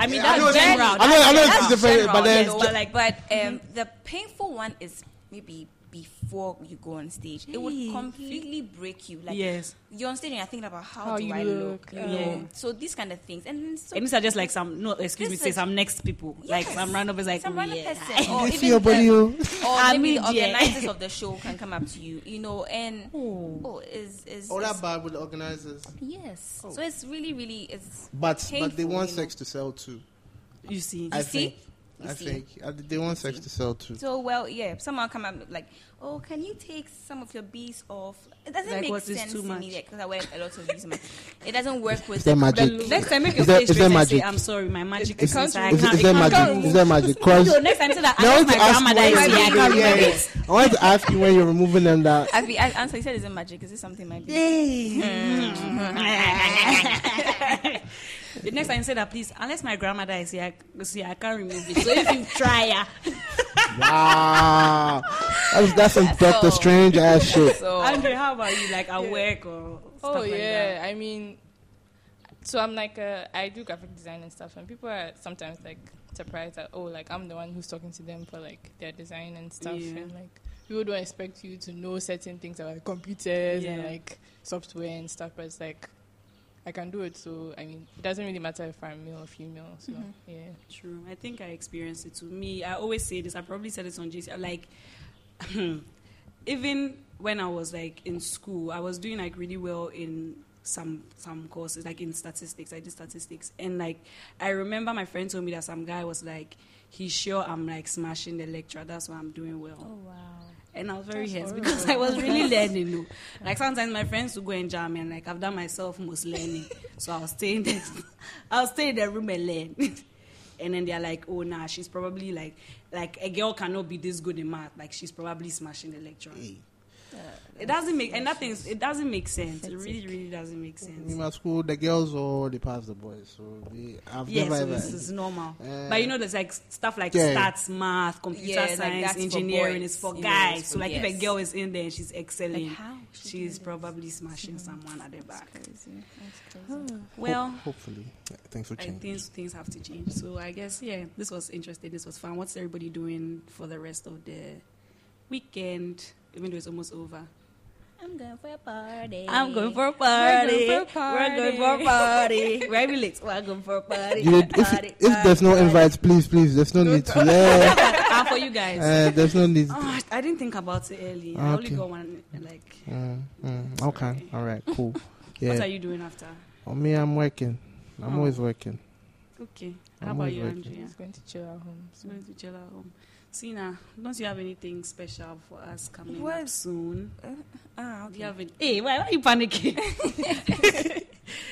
I mean, Yeah, I know that's general. I know, I know That's- it's different, but then yes, but like- but um, the painful one is maybe before you go on stage. It would completely break you. Like yes. you're on stage and you're thinking about how, How do you I look, look? You yeah. Um, so these kind of things, and so And these are just like some, no, excuse me, say some next people. Like some random person, like, some random yeah. person, or even see your body, oh. or I maybe the mean, yeah. organizers of the show can come up to you, you know, and Oh. oh, is is is- that bad with the organizers. yes. Oh. So it's really, really it's But but they want you know. sex to sell too. You see. I see? think. You I see? think uh, they want sex to sell too. So well, yeah. Someone come up like, oh, can you take some of your beads off? It doesn't Like, make what is sense too to much? me because I wear a lot of these. It doesn't work with Is that the- magic? the- Next time, make your Is there- face is straight there and say, magic? I'm sorry, my magic It is can't inside. I Is, can't- is it there can't magic? go. Is there magic? Cause No, next time say that. I want my to ask you grandmother when is you're here, I can't removing- remove yeah, it. yeah. I want to ask you when you're removing them that. I, I answer. He said it's a magic. Is this something might be? The next time you say that, please, unless my grandmother is here, I, see, I can't remove it. So if you try, yeah. Wow, that's that's some Doctor So- Strange ass shit. So Andre, how about you? Like at work or stuff Oh like yeah, I mean, so I'm like uh, I do graphic design and stuff, and people are sometimes like surprised that oh, like I'm the one who's talking to them for like their design and stuff, Yeah. and like people don't expect you to know certain things about computers and like software and stuff, but it's like I can do it. So I mean, it doesn't really matter if I'm male or female. So Mm-hmm. yeah, True. I think I experienced it. To me, I always say this. I probably said this on JC. Like, even when I was like in school, I was doing like really well in some some courses, like in statistics. I did statistics, and like I remember my friend told me that some guy was like, "He's sure I'm like smashing the lecture. That's why I'm doing well." Oh wow. And I was very That's hurt because I was really learning. though. Like sometimes my friends would go and jam and like I've done myself most learning. So I'll stay in the I'll stay in the room and learn. and then they're like, oh nah, she's probably like like a girl cannot be this good in math. Like she's probably smashing the lecture. Hey, It doesn't make and that thing's it doesn't make sense. It really, really doesn't make sense. in my school, the girls already passed the boys, so they, I've Yes, never so this is normal. Uh, but you know, there's like stuff like yeah. stats, math, computer Yeah, like science, that's for engineering boys. is for Yeah, guys. it's so for- like if a girl is in there and she's excelling, Like how? She she's did it. probably smashing someone at the back. Crazy. That's crazy. Ho- Well, hopefully, yeah, things will change. think things have to change. So I guess yeah, this was interesting. This was fun. What's everybody doing for the rest of the weekend? Even though it's almost over. I'm going for a party. I'm going for a party. We're going for a party. We're going for a party. We're late. We're going for a party. You if, party, if there's no party. invites, please, please, there's no need to. Yeah, and for you guys. uh, there's no need. Oh, I didn't think about it early. I only Okay. got one. Like, Mm, mm, okay, all right, cool. Yeah. what are you doing after? oh, me, I'm working. I'm Oh. always working. Okay. How I'm about you, working. Andrea? He's going to chill at home. Just So. going to chill at home. Sina, don't you have anything special for us coming up soon? Ah, Do you have it? Hey, why, are you panicking?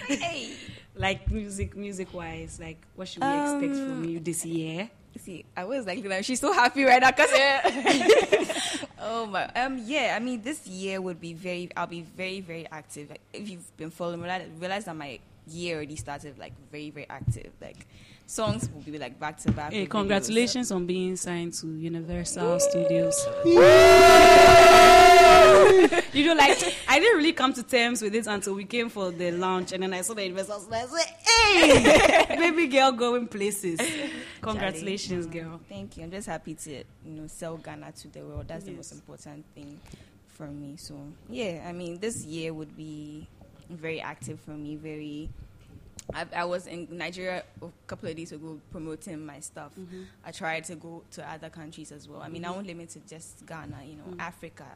Hey. like music, music wise, like what should we expect from Um, you this year? See, I was like, she's so happy right now because oh my, um, yeah. I mean, this year would be very. I'll be very, very active. Like, if you've been following, realize, realize that my year already started like very, very active. Like songs will be like back to back. Hey, with videos. congratulations on being signed to Universal Studios. you know, like I didn't really come to terms with it until we came for the launch, and then I saw the Universal Studios. I said, "Hey, baby girl, going places." Congratulations, girl. Thank you. I'm just happy to you know sell Ghana to the world. That's the most important thing for me. So yeah, I mean, this year would be very active for me. Very. I, I was in Nigeria a couple of days ago promoting my stuff. I tried to go to other countries as well. I mean, I won't limit to just Ghana, you know, Africa,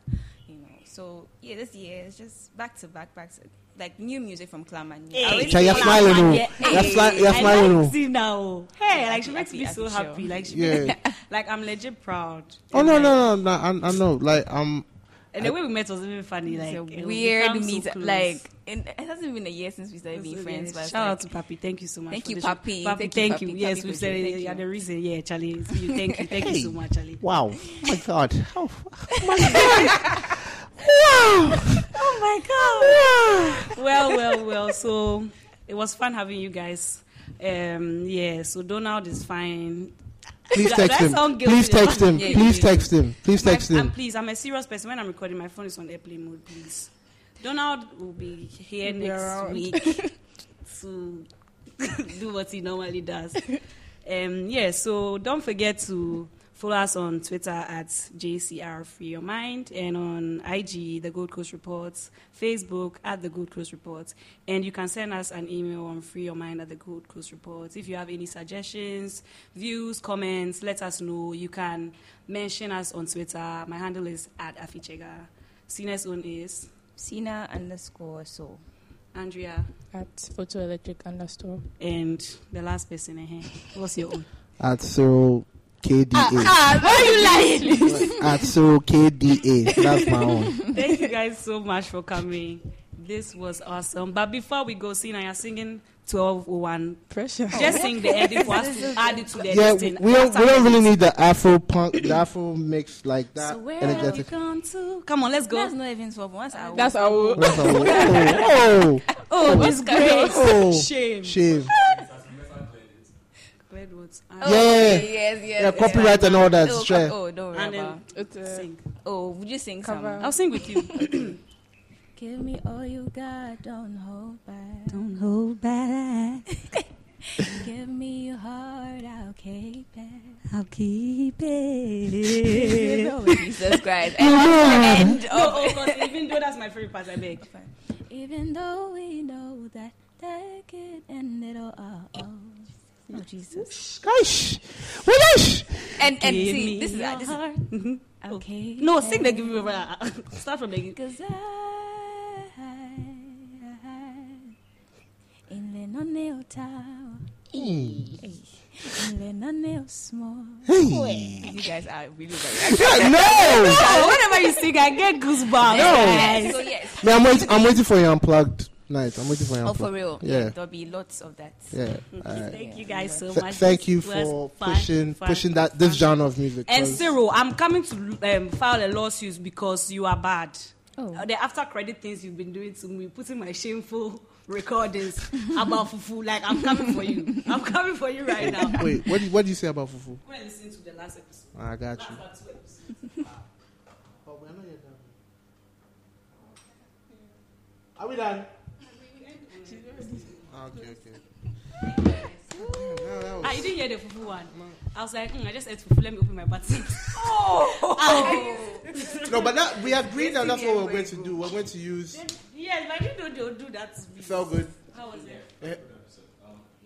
you know. So yeah, this year is just back to back, back to like new music from Clamani. Hey. I you're smiling, Clamani, oh. yeah. You're smi- you're I smiling, like oh. Sina, oh. Hey, like she makes me so happy, happy. Like she, Yeah. like I'm legit proud. Oh no, no, no, no! I, I know. Like, um, And the way we met was even funny. Like a it was weird become so meet. like in, it hasn't been a year since we started being So, friends. yes, But it's shout out to Papi. Thank you so much. Thank you, the. Papi. Papi, Thank thank you, you. Papi. Yes, Papi we Kojo. said it. Thank You're the reason. Yeah, Charlie. it's you. Thank you. Thank you so much, Charlie. wow, my God, oh, Oh my God. well, well, well. So it was fun having you guys. Um, yeah. So Donald is fine. Please text that him. sound. Please text him. Yeah, Please yeah. text him. Please My- text I'm, please, I'm a serious person. When I'm recording, my phone is on airplane mode. Please. Donald will be here Be next around. week to do what he normally does. Um, yeah, so don't forget to follow us on Twitter at JCR Free Your Mind and on IG, The Gold Coast Reports, Facebook at The Gold Coast Reports. And you can send us an email on Free Your Mind at The Gold Coast Reports. If you have any suggestions, views, comments, let us know. You can mention us on Twitter. My handle is at Afichega. Sina's own is Sina underscore so. Andrea. At photoelectric underscore. And the last person in here. What's your own? At Cyril KDA. Ah, why are you lying? At Cyril KDA. That's my own. Thank you guys so much for coming. This was awesome. But before we go, Sina, you're singing 1201. Pressure. Just sing the ending for us to add it to the Yeah, listing. we don't, we don't really need the Afro punk, the Afro mix like that. So where have you energetic. gone to? Come on, let's go. That's not even 12 once I That's our. That's all. Oh, Oh, disgrace. oh, Shame. shame. Glenwood's. Oh, yeah. Oh, okay, yes, yes. Yeah, copyright and all that. Oh, Sure. co- oh, don't worry And then about. It's a sing. Oh, would you sing Cover. some? I'll sing with you. Give me all you got, don't hold back. Don't hold back. Give me your heart, I'll keep it. I'll keep it. Oh, Jesus Christ. And that's the end No, of oh, because even though that's my favorite part, I beg. Even though we know that that could end it all. Oh, oh. Oh, Jesus. Gosh. Gosh. And, and Give see, me this is, uh, your this is heart. Mm-hmm. Mm-hmm. okay. No, sing the give me over. Start from the Cause I, in the noneo tower, in the noneo small. Hey. You guys are really very. No. no. Whenever you sing, I get goosebumps. Yes, so yes. Man, I'm waiting. I'm waiting for your unplugged night. I'm waiting for your Oh, for real. Yeah. There'll be lots of that. Yeah. Alright. Thank you guys so Th- much. thank you This was for fun, pushing fun, pushing that this fun. genre of music. And 'cause- Cyril, I'm coming to um, file a lawsuit because you are bad. Oh. Uh, the after credit things you've been doing to me, putting my shameful recordings about Fufu, like I'm coming for you. I'm coming for you right now. Wait, what do you, what do you say about Fufu? Go and listen to the last episode. I got you. Last two episodes. Oh, we're not yet done. Are we done? Okay, okay. No, that Ah, you didn't hear the Fufu one. I was like, hmm, I just ate Fufu. Let me open my button. oh, No, but that, we agreed that that's what we're going to do. We're going to use. yes, but you know they would do that to me. It felt good. How was it? Eh,